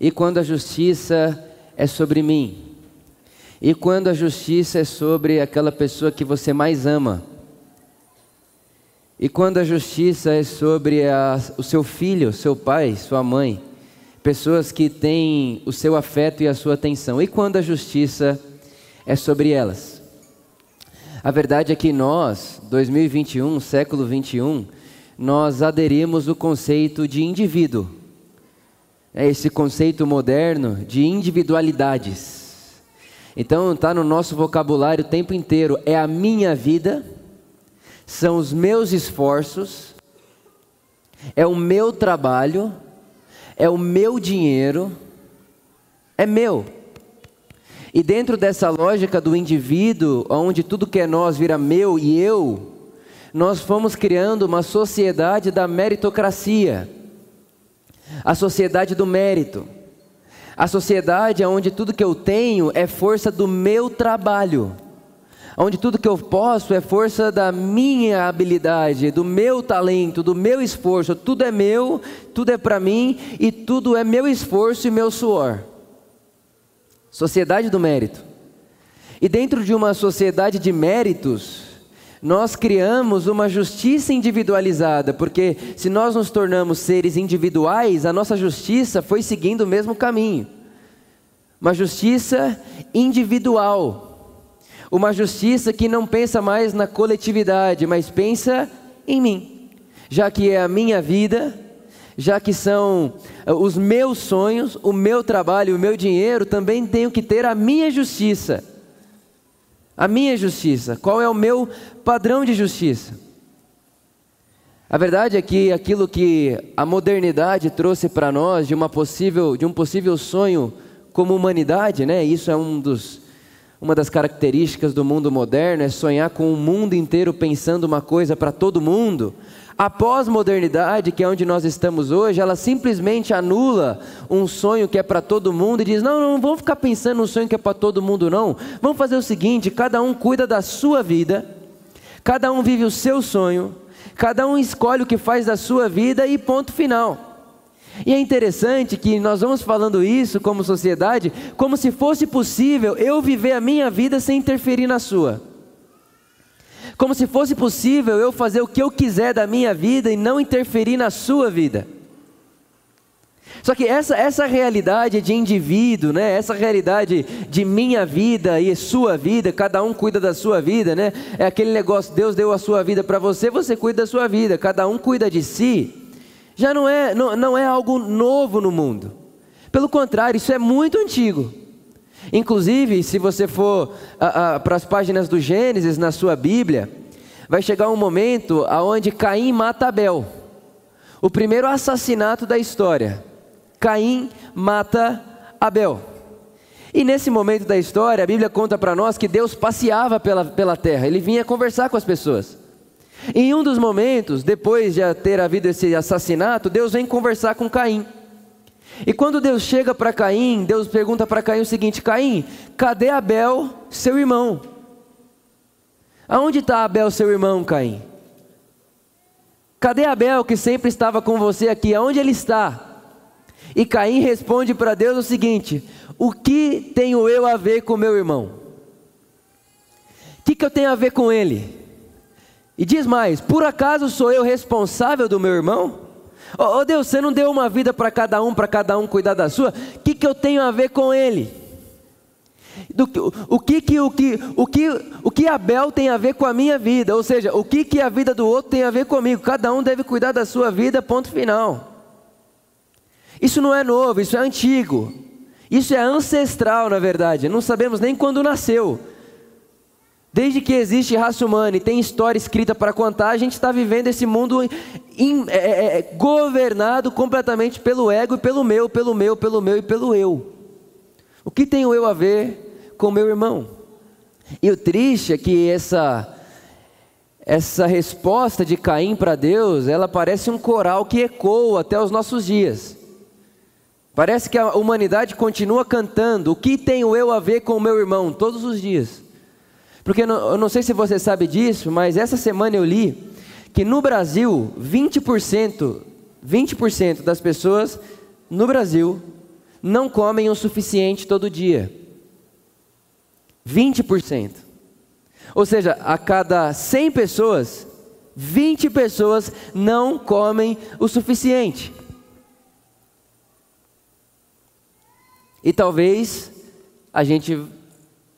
E quando a justiça é sobre mim? E quando a justiça é sobre aquela pessoa que você mais ama? E quando a justiça é sobre a, o seu filho, seu pai, sua mãe? Pessoas que têm o seu afeto e a sua atenção. E quando a justiça é sobre elas? A verdade é que nós, 2021, século 21, nós aderimos o conceito de indivíduo. É esse conceito moderno de individualidades. Então está no nosso vocabulário o tempo inteiro. É a minha vida, são os meus esforços, é o meu trabalho, é o meu dinheiro, é meu. E dentro dessa lógica do indivíduo, onde tudo que é nós vira meu e eu, nós fomos criando uma sociedade da meritocracia, a sociedade do mérito, a sociedade onde tudo que eu tenho é força do meu trabalho, onde tudo que eu posso é força da minha habilidade, do meu talento, do meu esforço, tudo é meu, tudo é para mim e tudo é meu esforço e meu suor. Sociedade do mérito. E dentro de uma sociedade de méritos, nós criamos uma justiça individualizada, porque se nós nos tornamos seres individuais, a nossa justiça foi seguindo o mesmo caminho. Uma justiça individual. Uma justiça que não pensa mais na coletividade, mas pensa em mim. Já que é a minha vida, já que são eh, os meus sonhos, o meu trabalho, o meu dinheiro, também tenho que ter a minha justiça a minha justiça? Qual é o meu padrão de justiça? A verdade é que aquilo que a modernidade trouxe para nós de uma possível, de um possível sonho como humanidade, né? Isso é um dos, uma das características do mundo moderno, é sonhar com o mundo inteiro pensando uma coisa para todo mundo. A pós-modernidade, que é onde nós estamos hoje, ela simplesmente anula um sonho que é para todo mundo e diz: não, não, vamos ficar pensando num sonho que é para todo mundo, não. Vamos fazer o seguinte: cada um cuida da sua vida, cada um vive o seu sonho, cada um escolhe o que faz da sua vida e ponto final. E é interessante que nós vamos falando isso como sociedade, como se fosse possível eu viver a minha vida sem interferir na sua como se fosse possível eu fazer o que eu quiser da minha vida e não interferir na sua vida. Só que essa, essa realidade de indivíduo, né? essa realidade de minha vida e sua vida, cada um cuida da sua vida, né? é aquele negócio, Deus deu a sua vida para você, você cuida da sua vida, cada um cuida de si, já não é, não, não é algo novo no mundo. Pelo contrário, isso é muito antigo. Inclusive, se você for para as páginas do Gênesis na sua Bíblia, vai chegar um momento aonde Caim mata Abel. O primeiro assassinato da história. Caim mata Abel. E nesse momento da história, a Bíblia conta para nós que Deus passeava pela, pela terra, ele vinha conversar com as pessoas. Em um dos momentos, depois de ter havido esse assassinato, Deus vem conversar com Caim. E quando Deus chega para Caim, Deus pergunta para Caim o seguinte: Caim, cadê Abel, seu irmão? Aonde está Abel, seu irmão, Caim? Cadê Abel que sempre estava com você aqui? Aonde ele está? E Caim responde para Deus o seguinte: O que tenho eu a ver com meu irmão? O que, que eu tenho a ver com ele? E diz mais: Por acaso sou eu responsável do meu irmão? Oh, oh Deus, você não deu uma vida para cada um, para cada um cuidar da sua? O que, que eu tenho a ver com ele? Do, o, que, que, o, que, o, que, o que Abel tem a ver com a minha vida? Ou seja, o que, que a vida do outro tem a ver comigo? Cada um deve cuidar da sua vida, ponto final. Isso não é novo, isso é antigo. Isso é ancestral, na verdade. Não sabemos nem quando nasceu. Desde que existe raça humana e tem história escrita para contar, a gente está vivendo esse mundo in, é, é, é, governado completamente pelo ego e pelo meu, pelo meu, pelo meu e pelo eu. O que tem o eu a ver com meu irmão? E o triste é que essa essa resposta de Caim para Deus, ela parece um coral que ecoa até os nossos dias. Parece que a humanidade continua cantando: o que tem o eu a ver com o meu irmão todos os dias. Porque eu não sei se você sabe disso, mas essa semana eu li que no Brasil, 20%, 20% das pessoas no Brasil não comem o suficiente todo dia. 20%. Ou seja, a cada 100 pessoas, 20 pessoas não comem o suficiente. E talvez a gente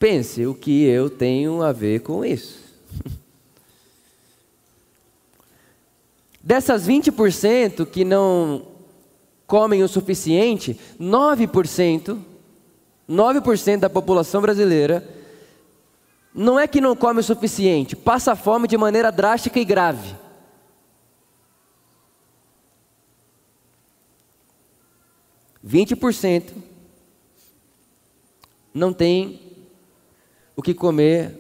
pense o que eu tenho a ver com isso. Dessas 20% que não comem o suficiente, 9%, 9% da população brasileira não é que não come o suficiente, passa fome de maneira drástica e grave. Vinte por cento não tem o que comer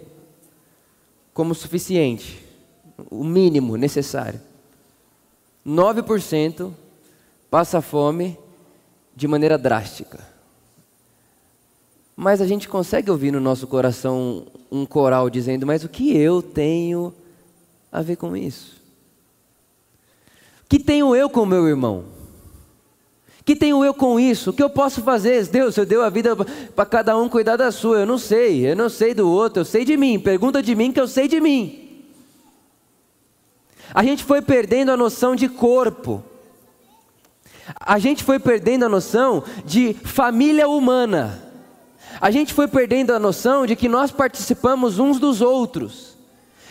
como suficiente, o mínimo necessário. 9% passa fome de maneira drástica. Mas a gente consegue ouvir no nosso coração um coral dizendo: Mas o que eu tenho a ver com isso? O que tenho eu com meu irmão? Que tenho eu com isso? O que eu posso fazer? Deus, eu deu a vida para cada um cuidar da sua. Eu não sei, eu não sei do outro, eu sei de mim. Pergunta de mim que eu sei de mim. A gente foi perdendo a noção de corpo. A gente foi perdendo a noção de família humana. A gente foi perdendo a noção de que nós participamos uns dos outros.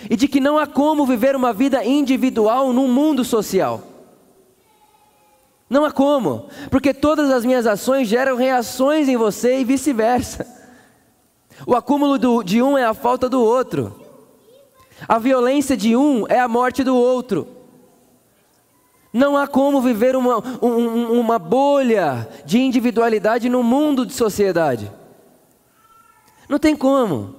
E de que não há como viver uma vida individual num mundo social. Não há como, porque todas as minhas ações geram reações em você e vice-versa. O acúmulo do, de um é a falta do outro. A violência de um é a morte do outro. Não há como viver uma, um, uma bolha de individualidade no mundo de sociedade. Não tem como.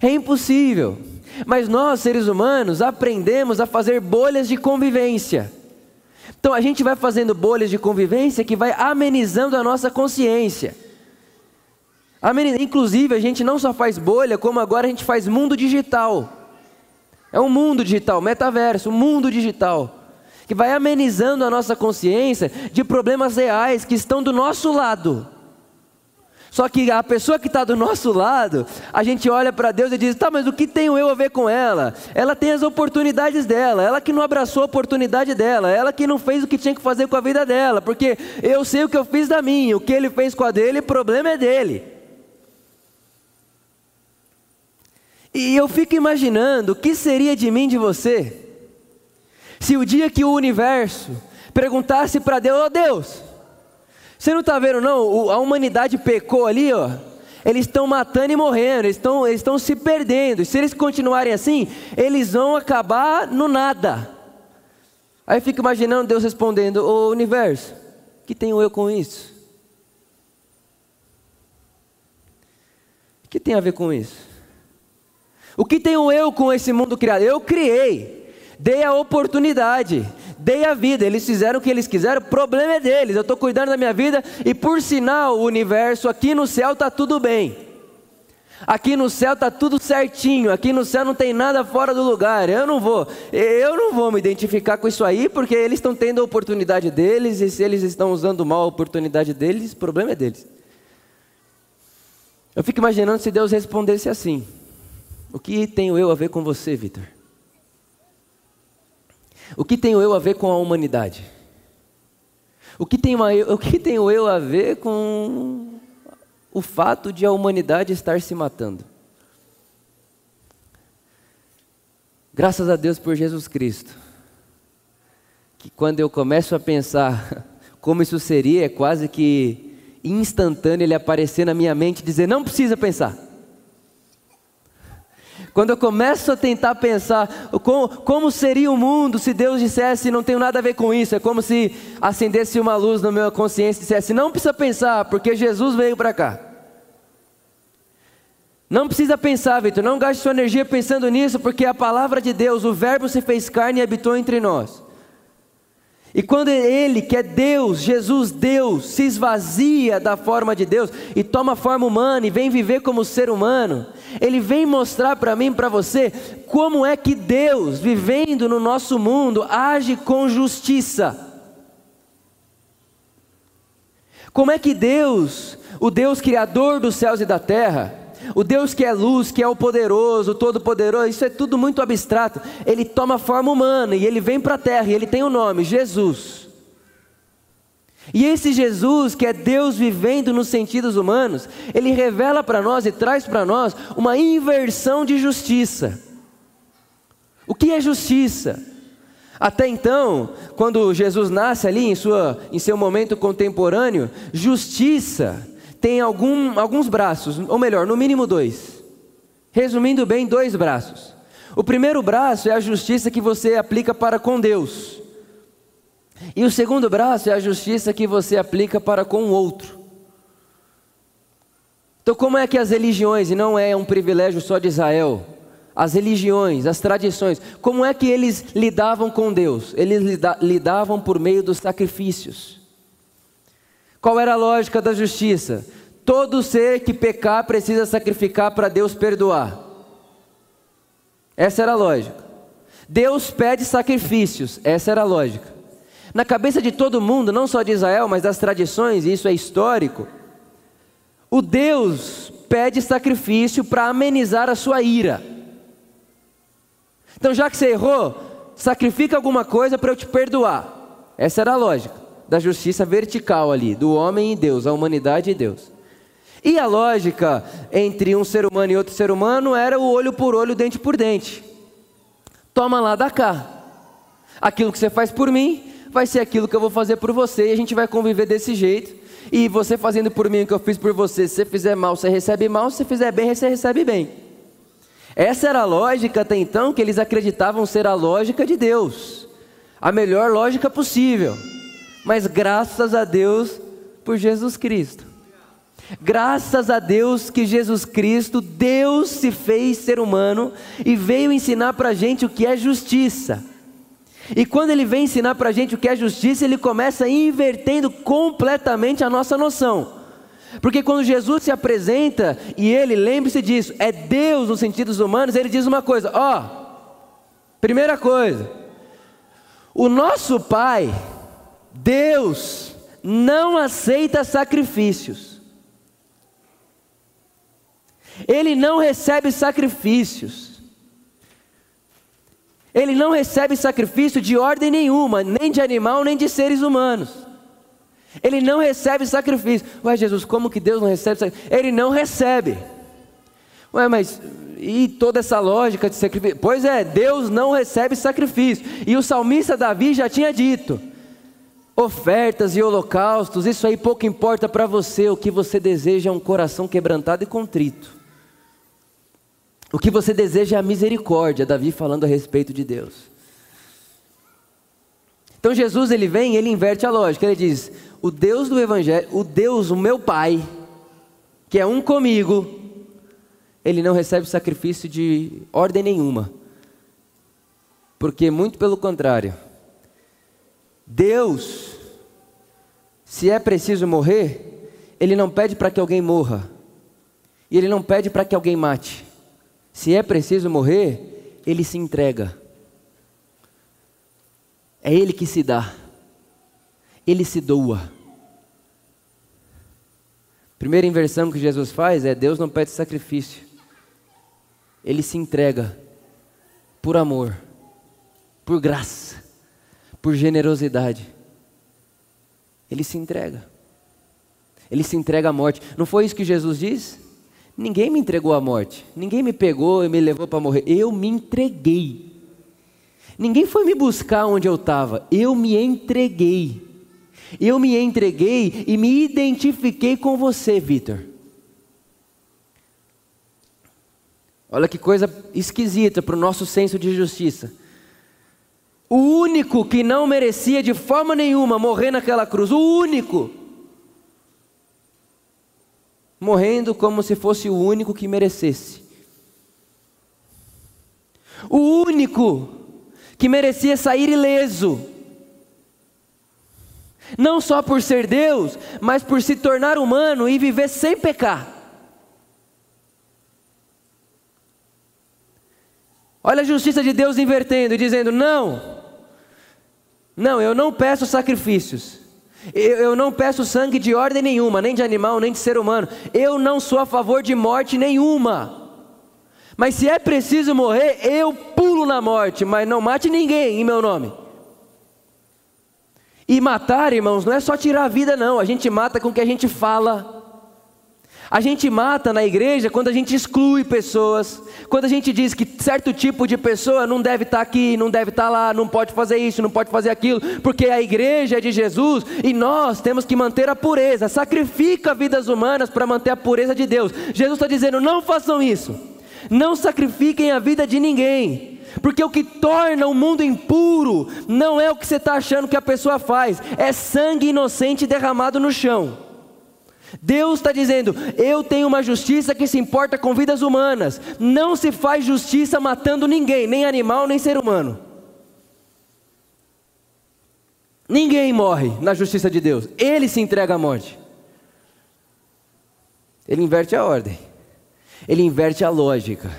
É impossível. Mas nós, seres humanos, aprendemos a fazer bolhas de convivência. Então a gente vai fazendo bolhas de convivência que vai amenizando a nossa consciência. Inclusive, a gente não só faz bolha, como agora a gente faz mundo digital. É um mundo digital, metaverso, um mundo digital que vai amenizando a nossa consciência de problemas reais que estão do nosso lado. Só que a pessoa que está do nosso lado, a gente olha para Deus e diz: tá, mas o que tenho eu a ver com ela? Ela tem as oportunidades dela, ela que não abraçou a oportunidade dela, ela que não fez o que tinha que fazer com a vida dela, porque eu sei o que eu fiz da minha, o que ele fez com a dele, o problema é dele. E eu fico imaginando o que seria de mim, de você, se o dia que o universo perguntasse para Deus: Ó oh, Deus, você não está vendo não? A humanidade pecou ali, ó. Eles estão matando e morrendo, eles estão eles se perdendo. E se eles continuarem assim, eles vão acabar no nada. Aí eu fico imaginando Deus respondendo: Ô universo, o que tenho eu com isso? O que tem a ver com isso? O que tenho eu com esse mundo criado? Eu criei dei a oportunidade, dei a vida, eles fizeram o que eles quiseram, o problema é deles, eu estou cuidando da minha vida e por sinal, o universo aqui no céu está tudo bem. Aqui no céu está tudo certinho, aqui no céu não tem nada fora do lugar. Eu não vou, eu não vou me identificar com isso aí, porque eles estão tendo a oportunidade deles, e se eles estão usando mal a oportunidade deles, o problema é deles. Eu fico imaginando se Deus respondesse assim: O que tenho eu a ver com você, Vitor? O que tenho eu a ver com a humanidade? O que tenho, o que tenho eu a ver com o fato de a humanidade estar se matando? Graças a Deus por Jesus Cristo. Que quando eu começo a pensar como isso seria, é quase que instantâneo ele aparecer na minha mente e dizer: não precisa pensar. Quando eu começo a tentar pensar como, como, seria o mundo se Deus dissesse não tenho nada a ver com isso, é como se acendesse uma luz na minha consciência e dissesse não precisa pensar, porque Jesus veio para cá. Não precisa pensar, Vitor, não gaste sua energia pensando nisso, porque a palavra de Deus, o Verbo se fez carne e habitou entre nós. E quando ele, que é Deus, Jesus Deus, se esvazia da forma de Deus e toma forma humana e vem viver como ser humano, ele vem mostrar para mim, para você, como é que Deus, vivendo no nosso mundo, age com justiça. Como é que Deus, o Deus criador dos céus e da terra, o Deus que é luz, que é o poderoso, o todo-poderoso, isso é tudo muito abstrato. Ele toma forma humana e ele vem para a terra e ele tem o um nome, Jesus. E esse Jesus, que é Deus vivendo nos sentidos humanos, ele revela para nós e traz para nós uma inversão de justiça. O que é justiça? Até então, quando Jesus nasce ali em, sua, em seu momento contemporâneo, justiça tem algum, alguns braços, ou melhor, no mínimo dois. Resumindo bem, dois braços. O primeiro braço é a justiça que você aplica para com Deus. E o segundo braço é a justiça que você aplica para com o outro. Então, como é que as religiões, e não é um privilégio só de Israel, as religiões, as tradições, como é que eles lidavam com Deus? Eles lidavam por meio dos sacrifícios. Qual era a lógica da justiça? Todo ser que pecar precisa sacrificar para Deus perdoar. Essa era a lógica. Deus pede sacrifícios, essa era a lógica. Na cabeça de todo mundo, não só de Israel, mas das tradições, e isso é histórico, o Deus pede sacrifício para amenizar a sua ira. Então, já que você errou, sacrifica alguma coisa para eu te perdoar. Essa era a lógica da justiça vertical ali, do homem e Deus, a humanidade e Deus. E a lógica entre um ser humano e outro ser humano era o olho por olho, dente por dente. Toma lá da cá. Aquilo que você faz por mim vai ser aquilo que eu vou fazer por você e a gente vai conviver desse jeito. E você fazendo por mim o que eu fiz por você, se você fizer mal, você recebe mal, se você fizer bem, você recebe bem. Essa era a lógica até então que eles acreditavam ser a lógica de Deus, a melhor lógica possível mas graças a Deus por Jesus Cristo. Graças a Deus que Jesus Cristo, Deus se fez ser humano e veio ensinar para a gente o que é justiça. E quando ele vem ensinar para a gente o que é justiça, ele começa invertendo completamente a nossa noção. Porque quando Jesus se apresenta e ele, lembre-se disso, é Deus nos sentidos humanos, ele diz uma coisa: ó, primeira coisa, o nosso Pai, Deus não aceita sacrifícios. Ele não recebe sacrifícios. Ele não recebe sacrifício de ordem nenhuma, nem de animal, nem de seres humanos. Ele não recebe sacrifício. Ué, Jesus, como que Deus não recebe sacrifício? Ele não recebe. Ué, mas e toda essa lógica de sacrifício? Pois é, Deus não recebe sacrifício. E o salmista Davi já tinha dito: ofertas e holocaustos, isso aí pouco importa para você, o que você deseja é um coração quebrantado e contrito. O que você deseja é a misericórdia, Davi falando a respeito de Deus. Então Jesus ele vem, ele inverte a lógica, ele diz: "O Deus do evangelho, o Deus, o meu Pai, que é um comigo, ele não recebe sacrifício de ordem nenhuma. Porque muito pelo contrário, Deus, se é preciso morrer, Ele não pede para que alguém morra, e Ele não pede para que alguém mate. Se é preciso morrer, Ele se entrega. É Ele que se dá, Ele se doa. Primeira inversão que Jesus faz é: Deus não pede sacrifício, Ele se entrega por amor, por graça por generosidade. Ele se entrega. Ele se entrega à morte. Não foi isso que Jesus disse? Ninguém me entregou à morte. Ninguém me pegou e me levou para morrer. Eu me entreguei. Ninguém foi me buscar onde eu estava. Eu me entreguei. Eu me entreguei e me identifiquei com você, Vitor. Olha que coisa esquisita para o nosso senso de justiça. O único que não merecia de forma nenhuma morrer naquela cruz, o único. Morrendo como se fosse o único que merecesse. O único que merecia sair ileso. Não só por ser Deus, mas por se tornar humano e viver sem pecar. Olha a justiça de Deus invertendo e dizendo: não, não, eu não peço sacrifícios. Eu, eu não peço sangue de ordem nenhuma, nem de animal, nem de ser humano. Eu não sou a favor de morte nenhuma. Mas se é preciso morrer, eu pulo na morte, mas não mate ninguém em meu nome. E matar, irmãos, não é só tirar a vida, não. A gente mata com o que a gente fala. A gente mata na igreja quando a gente exclui pessoas, quando a gente diz que certo tipo de pessoa não deve estar aqui, não deve estar lá, não pode fazer isso, não pode fazer aquilo, porque a igreja é de Jesus e nós temos que manter a pureza. Sacrifica vidas humanas para manter a pureza de Deus. Jesus está dizendo: não façam isso, não sacrifiquem a vida de ninguém. Porque o que torna o mundo impuro não é o que você está achando que a pessoa faz, é sangue inocente derramado no chão. Deus está dizendo: eu tenho uma justiça que se importa com vidas humanas. Não se faz justiça matando ninguém, nem animal, nem ser humano. Ninguém morre na justiça de Deus, ele se entrega à morte. Ele inverte a ordem, ele inverte a lógica.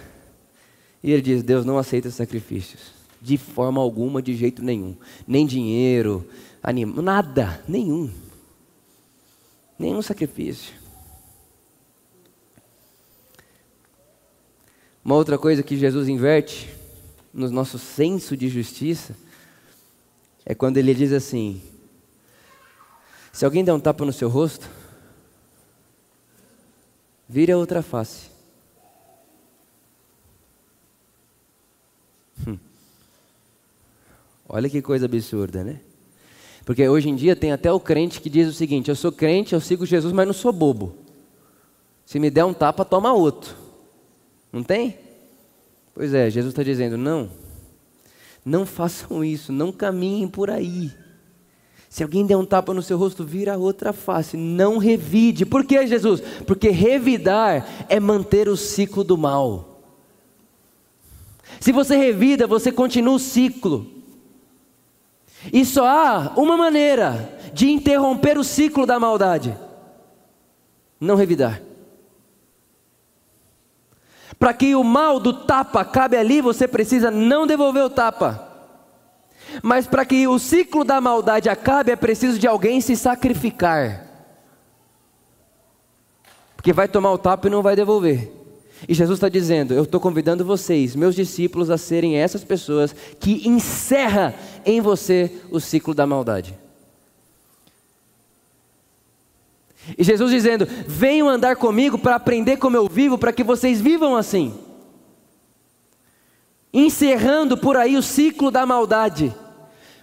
E ele diz: Deus não aceita sacrifícios, de forma alguma, de jeito nenhum, nem dinheiro, anim... nada, nenhum. Nenhum sacrifício. Uma outra coisa que Jesus inverte no nosso senso de justiça é quando ele diz assim: se alguém der um tapa no seu rosto, vire a outra face. Hum. Olha que coisa absurda, né? Porque hoje em dia tem até o crente que diz o seguinte: eu sou crente, eu sigo Jesus, mas não sou bobo. Se me der um tapa, toma outro. Não tem? Pois é, Jesus está dizendo: não, não façam isso, não caminhem por aí. Se alguém der um tapa no seu rosto, vira outra face, não revide. Por que, Jesus? Porque revidar é manter o ciclo do mal. Se você revida, você continua o ciclo. E só há uma maneira de interromper o ciclo da maldade: não revidar. Para que o mal do tapa cabe ali, você precisa não devolver o tapa. Mas para que o ciclo da maldade acabe, é preciso de alguém se sacrificar. Porque vai tomar o tapa e não vai devolver. E Jesus está dizendo: Eu estou convidando vocês, meus discípulos, a serem essas pessoas que encerra em você o ciclo da maldade. E Jesus dizendo: Venham andar comigo para aprender como eu vivo, para que vocês vivam assim. Encerrando por aí o ciclo da maldade.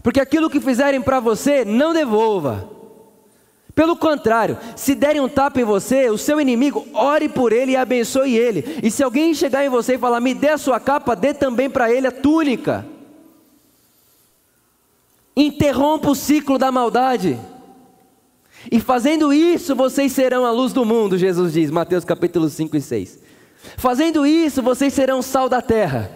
Porque aquilo que fizerem para você, não devolva. Pelo contrário, se derem um tapa em você, o seu inimigo, ore por ele e abençoe ele. E se alguém chegar em você e falar, me dê a sua capa, dê também para ele a túnica. Interrompa o ciclo da maldade. E fazendo isso, vocês serão a luz do mundo, Jesus diz, Mateus capítulo 5 e 6. Fazendo isso, vocês serão sal da terra.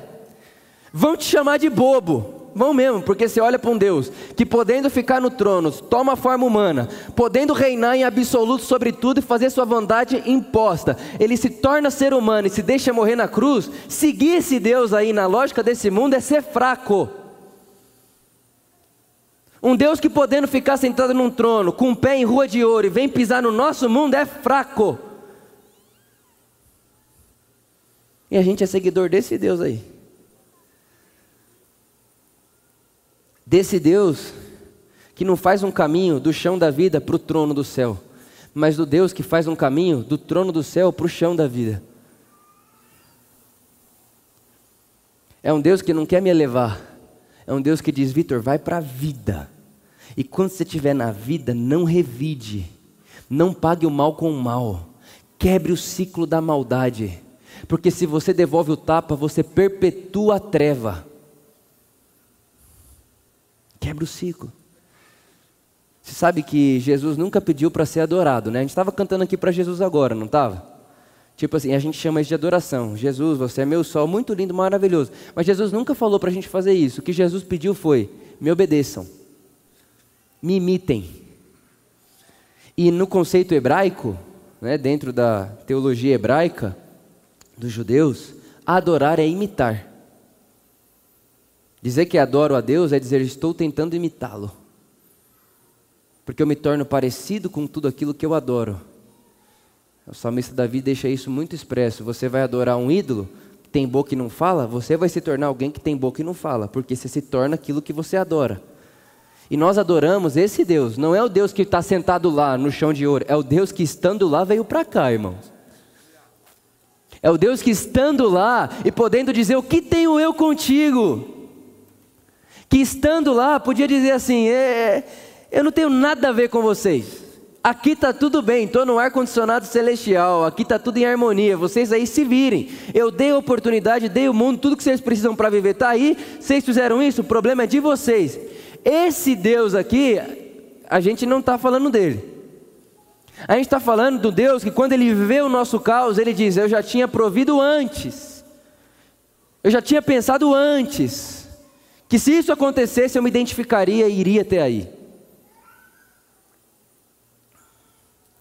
Vão te chamar de bobo, Vão mesmo, porque você olha para um Deus que, podendo ficar no trono, toma forma humana, podendo reinar em absoluto sobre tudo e fazer sua vontade imposta, ele se torna ser humano e se deixa morrer na cruz. Seguir esse Deus aí na lógica desse mundo é ser fraco. Um Deus que, podendo ficar sentado num trono, com um pé em rua de ouro e vem pisar no nosso mundo, é fraco. E a gente é seguidor desse Deus aí. Desse Deus que não faz um caminho do chão da vida para o trono do céu, mas do Deus que faz um caminho do trono do céu para o chão da vida. É um Deus que não quer me elevar, é um Deus que diz: Vitor, vai para a vida. E quando você estiver na vida, não revide, não pague o mal com o mal, quebre o ciclo da maldade, porque se você devolve o tapa, você perpetua a treva. Quebra o ciclo. Você sabe que Jesus nunca pediu para ser adorado, né? A gente estava cantando aqui para Jesus agora, não estava? Tipo assim, a gente chama isso de adoração. Jesus, você é meu sol, muito lindo, maravilhoso. Mas Jesus nunca falou para a gente fazer isso. O que Jesus pediu foi: me obedeçam, me imitem. E no conceito hebraico, né, dentro da teologia hebraica dos judeus, adorar é imitar. Dizer que adoro a Deus é dizer estou tentando imitá-lo. porque eu me torno parecido com tudo aquilo que eu adoro. O salmista Davi deixa isso muito expresso. Você vai adorar um ídolo que tem boca e não fala, você vai se tornar alguém que tem boca e não fala, porque você se torna aquilo que você adora. E nós adoramos esse Deus, não é o Deus que está sentado lá no chão de ouro, é o Deus que estando lá veio para cá, irmãos. É o Deus que estando lá e podendo dizer: O que tenho eu contigo? Que estando lá podia dizer assim: é, Eu não tenho nada a ver com vocês. Aqui está tudo bem, estou no ar-condicionado celestial, aqui está tudo em harmonia, vocês aí se virem. Eu dei a oportunidade, dei o mundo, tudo que vocês precisam para viver está aí, vocês fizeram isso, o problema é de vocês. Esse Deus aqui, a gente não está falando dele. A gente está falando do Deus que quando ele vê o nosso caos, ele diz: Eu já tinha provido antes, eu já tinha pensado antes, que se isso acontecesse eu me identificaria e iria até aí.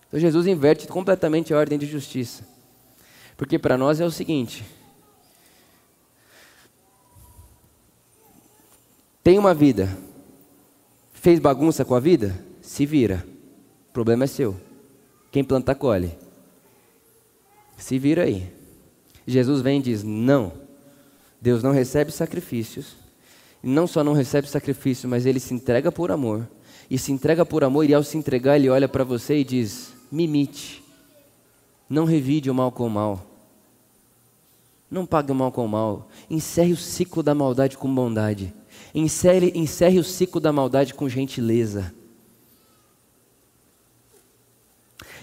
Então Jesus inverte completamente a ordem de justiça, porque para nós é o seguinte: tem uma vida, fez bagunça com a vida, se vira, o problema é seu. Quem planta, colhe. Se vira aí. Jesus vem e diz: Não, Deus não recebe sacrifícios. Não só não recebe sacrifício, mas ele se entrega por amor. E se entrega por amor, e ao se entregar, ele olha para você e diz: Me imite. Não revide o mal com o mal. Não pague o mal com o mal. Encerre o ciclo da maldade com bondade. Encerre, encerre o ciclo da maldade com gentileza.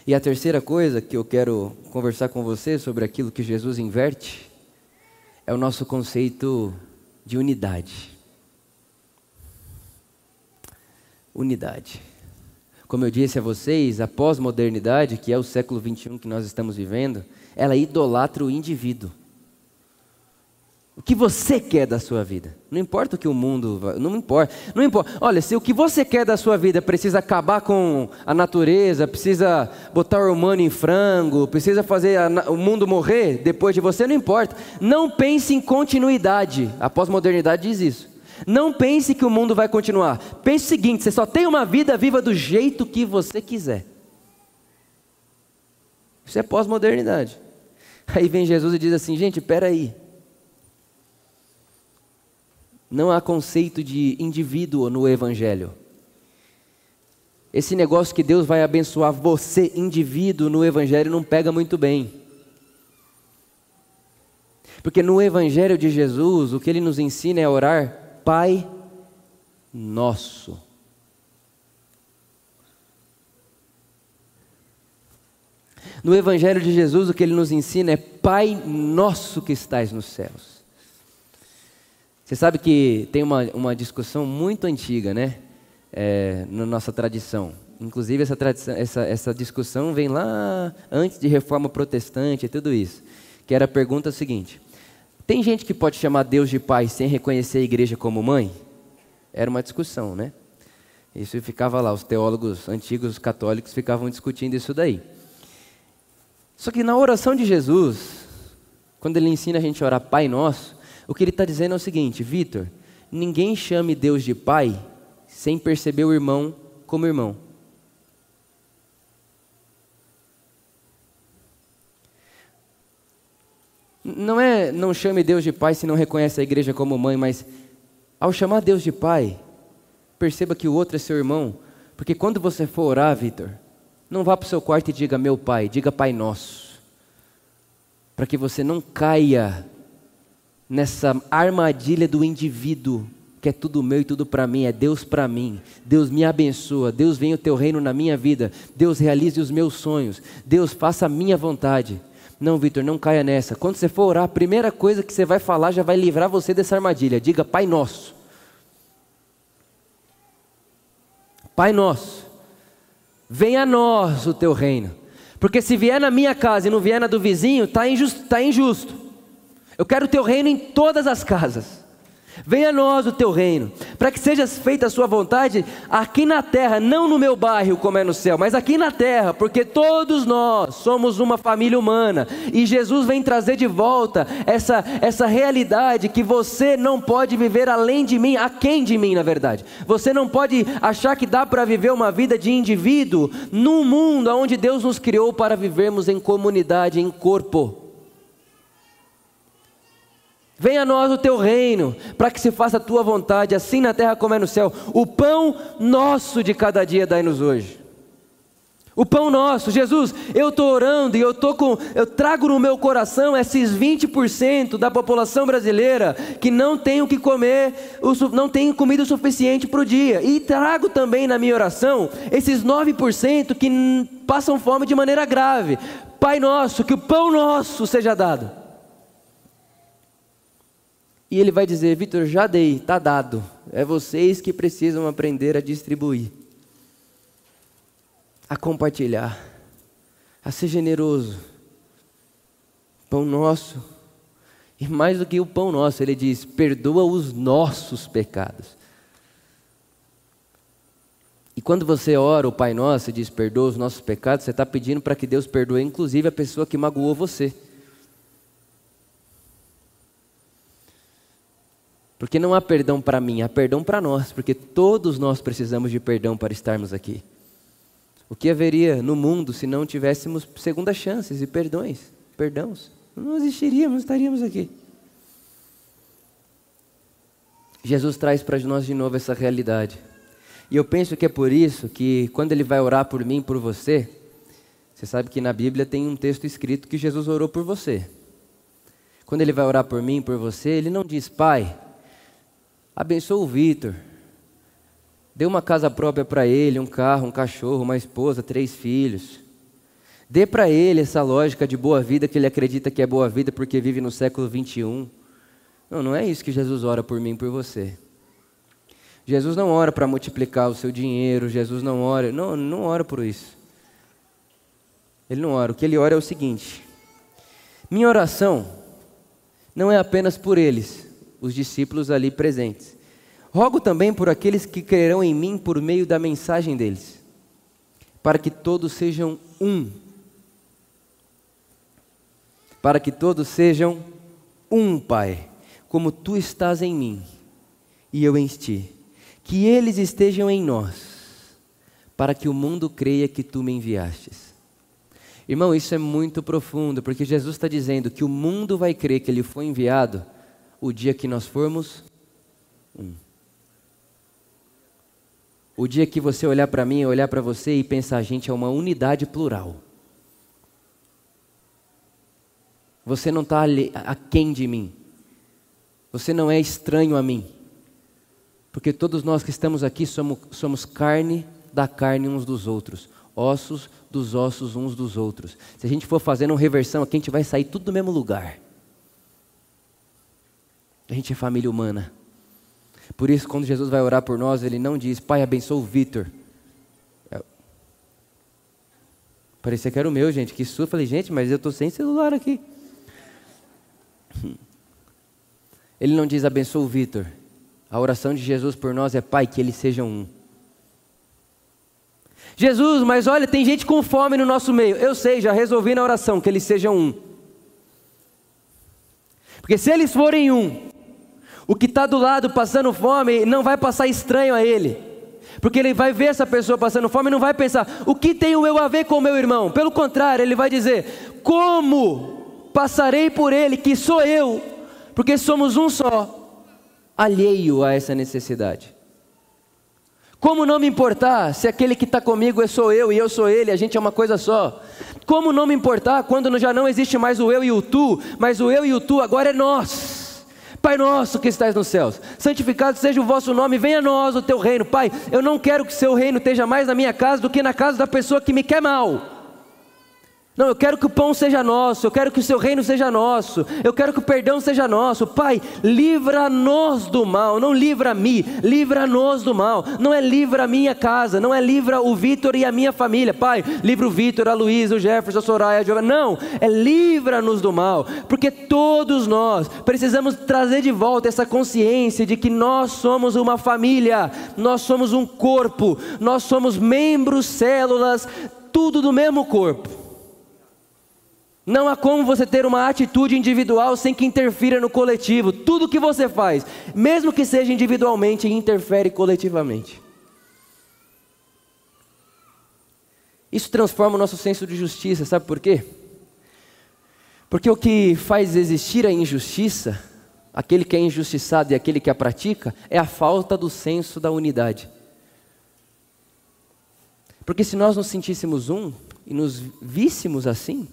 E a terceira coisa que eu quero conversar com você sobre aquilo que Jesus inverte é o nosso conceito de unidade. Unidade. Como eu disse a vocês, a pós-modernidade, que é o século 21 que nós estamos vivendo, ela idolatra o indivíduo. O que você quer da sua vida? Não importa o que o mundo, não importa, não importa. Olha, se o que você quer da sua vida precisa acabar com a natureza, precisa botar o humano em frango, precisa fazer a, o mundo morrer depois de você, não importa. Não pense em continuidade. A pós-modernidade diz isso. Não pense que o mundo vai continuar. Pense o seguinte: você só tem uma vida viva do jeito que você quiser. Isso é pós-modernidade. Aí vem Jesus e diz assim: gente, espera aí. Não há conceito de indivíduo no Evangelho. Esse negócio que Deus vai abençoar você, indivíduo, no Evangelho não pega muito bem. Porque no Evangelho de Jesus, o que ele nos ensina é orar, Pai Nosso. No Evangelho de Jesus, o que ele nos ensina é Pai Nosso que estás nos céus. Você sabe que tem uma, uma discussão muito antiga, né? É, na nossa tradição. Inclusive, essa, tradição, essa, essa discussão vem lá antes de reforma protestante e tudo isso. Que era a pergunta seguinte: tem gente que pode chamar Deus de pai sem reconhecer a igreja como mãe? Era uma discussão, né? Isso ficava lá, os teólogos antigos, os católicos, ficavam discutindo isso daí. Só que na oração de Jesus, quando ele ensina a gente a orar Pai Nosso, o que ele está dizendo é o seguinte, Vitor: ninguém chame Deus de pai sem perceber o irmão como irmão. Não é não chame Deus de pai se não reconhece a igreja como mãe, mas ao chamar Deus de pai, perceba que o outro é seu irmão, porque quando você for orar, Vitor, não vá para o seu quarto e diga meu pai, diga Pai Nosso, para que você não caia nessa armadilha do indivíduo, que é tudo meu e tudo para mim, é Deus para mim. Deus me abençoa, Deus venha o teu reino na minha vida, Deus realize os meus sonhos, Deus faça a minha vontade. Não, Vitor, não caia nessa. Quando você for orar, a primeira coisa que você vai falar já vai livrar você dessa armadilha. Diga, Pai Nosso. Pai Nosso, venha a nós o teu reino. Porque se vier na minha casa e não vier na do vizinho, está injusto, tá injusto. Eu quero o teu reino em todas as casas. Venha a nós o teu reino, para que seja feita a sua vontade aqui na terra, não no meu bairro como é no céu, mas aqui na terra, porque todos nós somos uma família humana e Jesus vem trazer de volta essa, essa realidade que você não pode viver além de mim, aquém de mim, na verdade. Você não pode achar que dá para viver uma vida de indivíduo num mundo onde Deus nos criou para vivermos em comunidade, em corpo. Venha a nós o teu reino, para que se faça a tua vontade, assim na terra como é no céu. O pão nosso de cada dia dai-nos hoje. O pão nosso, Jesus, eu estou orando e eu tô com, eu trago no meu coração esses 20% da população brasileira que não tem o que comer, não tem comida suficiente para o dia. E trago também na minha oração esses 9% que passam fome de maneira grave. Pai nosso, que o pão nosso seja dado. E ele vai dizer: Vitor, já dei, está dado. É vocês que precisam aprender a distribuir, a compartilhar, a ser generoso. Pão nosso. E mais do que o pão nosso, ele diz: perdoa os nossos pecados. E quando você ora o Pai Nosso e diz perdoa os nossos pecados, você está pedindo para que Deus perdoe, inclusive a pessoa que magoou você. Porque não há perdão para mim, há perdão para nós, porque todos nós precisamos de perdão para estarmos aqui. O que haveria no mundo se não tivéssemos segundas chances e perdões, perdãos? Não existiríamos, estaríamos aqui. Jesus traz para nós de novo essa realidade. E eu penso que é por isso que quando ele vai orar por mim, por você, você sabe que na Bíblia tem um texto escrito que Jesus orou por você. Quando ele vai orar por mim, por você, ele não diz, Pai, Abençoa o Vitor. Dê uma casa própria para ele, um carro, um cachorro, uma esposa, três filhos. Dê para ele essa lógica de boa vida que ele acredita que é boa vida porque vive no século 21. Não, não é isso que Jesus ora por mim e por você. Jesus não ora para multiplicar o seu dinheiro, Jesus não ora, não, não ora por isso. Ele não ora. O que ele ora é o seguinte: minha oração não é apenas por eles, os discípulos ali presentes. Rogo também por aqueles que crerão em mim por meio da mensagem deles, para que todos sejam um. Para que todos sejam um, Pai, como tu estás em mim e eu em ti. Que eles estejam em nós, para que o mundo creia que tu me enviastes. Irmão, isso é muito profundo, porque Jesus está dizendo que o mundo vai crer que ele foi enviado o dia que nós formos um. O dia que você olhar para mim, olhar para você e pensar, a gente é uma unidade plural. Você não está aquém de mim. Você não é estranho a mim. Porque todos nós que estamos aqui somos, somos carne da carne uns dos outros, ossos dos ossos uns dos outros. Se a gente for fazendo uma reversão aqui, a gente vai sair tudo do mesmo lugar. A gente é família humana. Por isso, quando Jesus vai orar por nós, ele não diz, Pai, abençoa o Vitor. É... Parecia que era o meu, gente. Que susto. Falei, gente, mas eu estou sem celular aqui. Ele não diz, abençoa o Vitor. A oração de Jesus por nós é, Pai, que eles sejam um. Jesus, mas olha, tem gente com fome no nosso meio. Eu sei, já resolvi na oração que eles sejam um. Porque se eles forem um, o que está do lado passando fome não vai passar estranho a ele. Porque ele vai ver essa pessoa passando fome e não vai pensar, o que tenho eu a ver com o meu irmão? Pelo contrário, ele vai dizer, como passarei por ele, que sou eu, porque somos um só, alheio a essa necessidade. Como não me importar se aquele que está comigo é sou eu e eu sou ele, a gente é uma coisa só? Como não me importar quando já não existe mais o eu e o tu, mas o eu e o tu agora é nós? Pai nosso que estás nos céus, santificado seja o vosso nome, venha a nós o teu reino. Pai, eu não quero que seu reino esteja mais na minha casa do que na casa da pessoa que me quer mal. Não, eu quero que o pão seja nosso, eu quero que o seu reino seja nosso, eu quero que o perdão seja nosso. Pai, livra-nos do mal, não livra-me, livra-nos do mal. Não é livra a minha casa, não é livra o Vitor e a minha família. Pai, livra o Vitor, a Luísa, o Jefferson, a Soraya, a Giovana. Não, é livra-nos do mal, porque todos nós precisamos trazer de volta essa consciência de que nós somos uma família, nós somos um corpo, nós somos membros, células, tudo do mesmo corpo. Não há como você ter uma atitude individual sem que interfira no coletivo. Tudo que você faz, mesmo que seja individualmente, interfere coletivamente. Isso transforma o nosso senso de justiça, sabe por quê? Porque o que faz existir a injustiça, aquele que é injustiçado e aquele que a pratica, é a falta do senso da unidade. Porque se nós nos sentíssemos um e nos víssemos assim,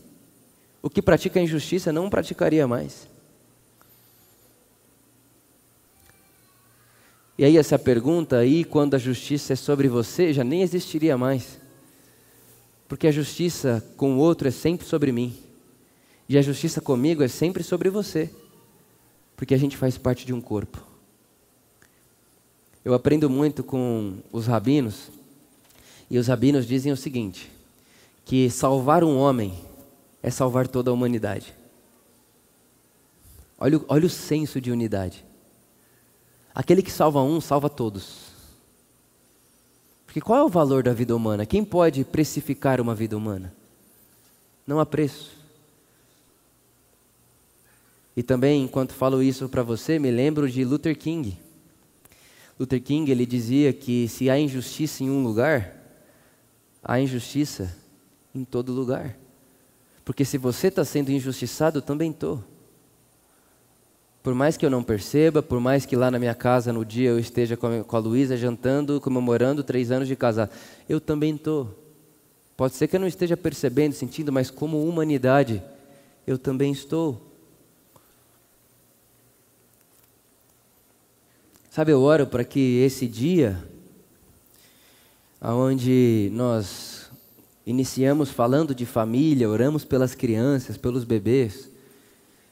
o que pratica a injustiça não praticaria mais. E aí essa pergunta aí, quando a justiça é sobre você, já nem existiria mais. Porque a justiça com o outro é sempre sobre mim. E a justiça comigo é sempre sobre você. Porque a gente faz parte de um corpo. Eu aprendo muito com os rabinos, e os rabinos dizem o seguinte: que salvar um homem é salvar toda a humanidade. Olha, olha o senso de unidade. Aquele que salva um, salva todos. Porque qual é o valor da vida humana? Quem pode precificar uma vida humana? Não há preço. E também, enquanto falo isso para você, me lembro de Luther King. Luther King ele dizia que se há injustiça em um lugar, há injustiça em todo lugar. Porque se você está sendo injustiçado, eu também estou. Por mais que eu não perceba, por mais que lá na minha casa no dia eu esteja com a Luísa jantando, comemorando três anos de casar, eu também estou. Pode ser que eu não esteja percebendo, sentindo, mas como humanidade, eu também estou. Sabe, eu oro para que esse dia, onde nós iniciamos falando de família, oramos pelas crianças, pelos bebês.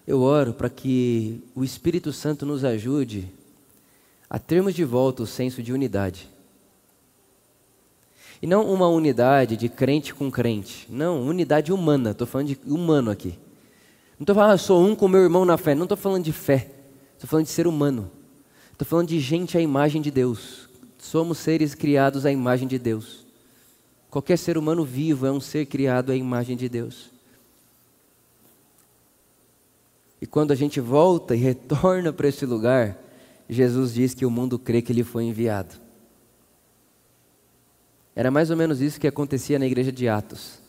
Eu oro para que o Espírito Santo nos ajude a termos de volta o senso de unidade. E não uma unidade de crente com crente. Não, unidade humana. Estou falando de humano aqui. Não estou falando, ah, sou um com meu irmão na fé. Não estou falando de fé. Estou falando de ser humano. Estou falando de gente à imagem de Deus. Somos seres criados à imagem de Deus. Qualquer ser humano vivo é um ser criado à imagem de Deus. E quando a gente volta e retorna para esse lugar, Jesus diz que o mundo crê que ele foi enviado. Era mais ou menos isso que acontecia na igreja de Atos.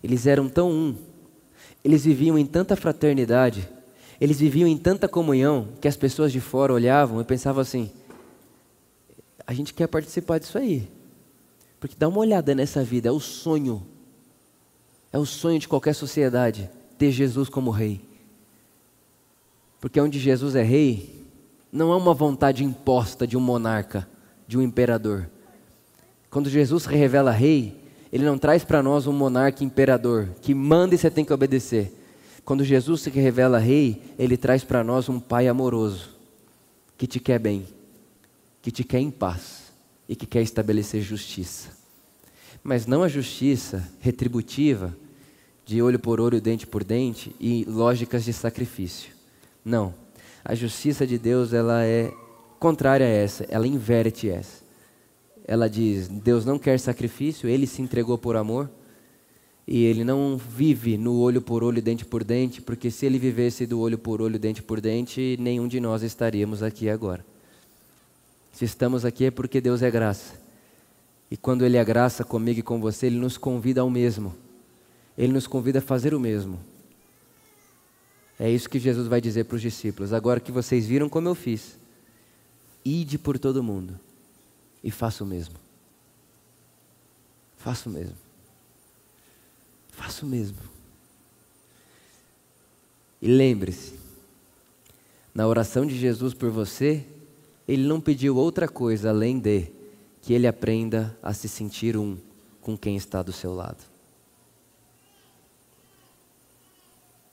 Eles eram tão um, eles viviam em tanta fraternidade, eles viviam em tanta comunhão, que as pessoas de fora olhavam e pensavam assim: a gente quer participar disso aí. Porque dá uma olhada nessa vida, é o sonho. É o sonho de qualquer sociedade ter Jesus como rei. Porque onde Jesus é rei, não é uma vontade imposta de um monarca, de um imperador. Quando Jesus se revela rei, ele não traz para nós um monarca imperador que manda e você tem que obedecer. Quando Jesus se revela rei, ele traz para nós um pai amoroso, que te quer bem, que te quer em paz e que quer estabelecer justiça. Mas não a justiça retributiva, de olho por olho, dente por dente e lógicas de sacrifício. Não. A justiça de Deus, ela é contrária a essa, ela inverte essa. Ela diz: Deus não quer sacrifício, ele se entregou por amor. E ele não vive no olho por olho, dente por dente, porque se ele vivesse do olho por olho, dente por dente, nenhum de nós estaríamos aqui agora. Se estamos aqui é porque Deus é graça. E quando Ele é graça comigo e com você, Ele nos convida ao mesmo. Ele nos convida a fazer o mesmo. É isso que Jesus vai dizer para os discípulos. Agora que vocês viram como eu fiz, ide por todo mundo e faça o mesmo. Faça o mesmo. Faça o mesmo. E lembre-se, na oração de Jesus por você, ele não pediu outra coisa além de que ele aprenda a se sentir um com quem está do seu lado.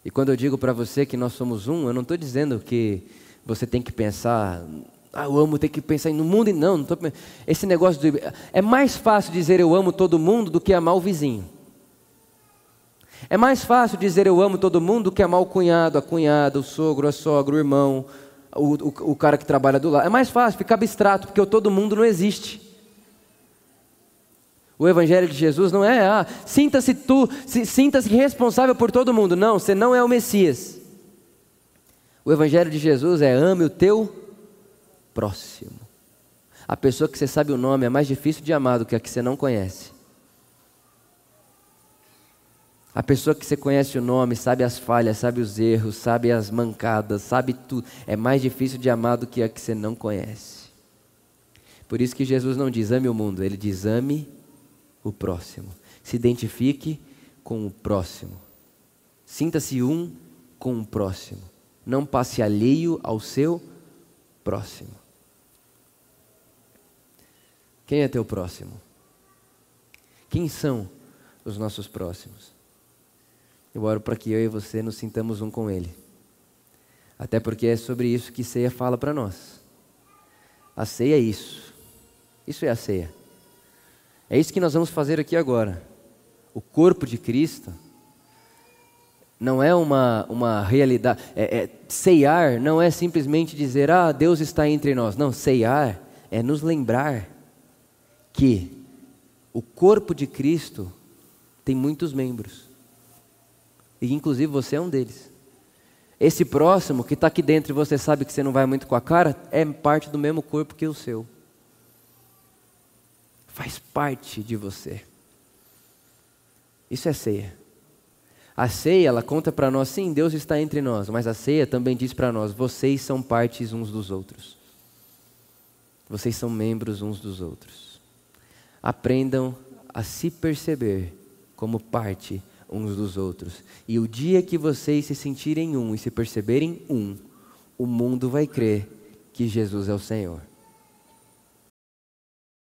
E quando eu digo para você que nós somos um, eu não estou dizendo que você tem que pensar, ah, eu amo, tem que pensar no mundo e não, não tô, esse negócio de, é mais fácil dizer eu amo todo mundo do que amar o vizinho. É mais fácil dizer eu amo todo mundo do que amar o cunhado, a cunhada, o sogro, a sogra, o irmão, o, o, o cara que trabalha do lado. É mais fácil, fica abstrato, porque o todo mundo não existe. O evangelho de Jesus não é, ah, sinta-se tu, sinta-se responsável por todo mundo. Não, você não é o Messias. O evangelho de Jesus é ame o teu próximo. A pessoa que você sabe o nome é mais difícil de amar do que a que você não conhece. A pessoa que você conhece o nome, sabe as falhas, sabe os erros, sabe as mancadas, sabe tudo, é mais difícil de amar do que a que você não conhece. Por isso que Jesus não diz ame o mundo, ele diz ame o próximo. Se identifique com o próximo. Sinta-se um com o próximo. Não passe alheio ao seu próximo. Quem é teu próximo? Quem são os nossos próximos? Eu oro para que eu e você nos sintamos um com Ele. Até porque é sobre isso que ceia fala para nós. A ceia é isso. Isso é a ceia. É isso que nós vamos fazer aqui agora. O corpo de Cristo não é uma, uma realidade. É, é, ceiar não é simplesmente dizer, ah, Deus está entre nós. Não, ceiar é nos lembrar que o corpo de Cristo tem muitos membros. E inclusive você é um deles. Esse próximo que está aqui dentro e você sabe que você não vai muito com a cara, é parte do mesmo corpo que o seu. Faz parte de você. Isso é ceia. A ceia, ela conta para nós, sim, Deus está entre nós, mas a ceia também diz para nós, vocês são partes uns dos outros. Vocês são membros uns dos outros. Aprendam a se perceber como parte uns dos outros. E o dia que vocês se sentirem um e se perceberem um, o mundo vai crer que Jesus é o Senhor.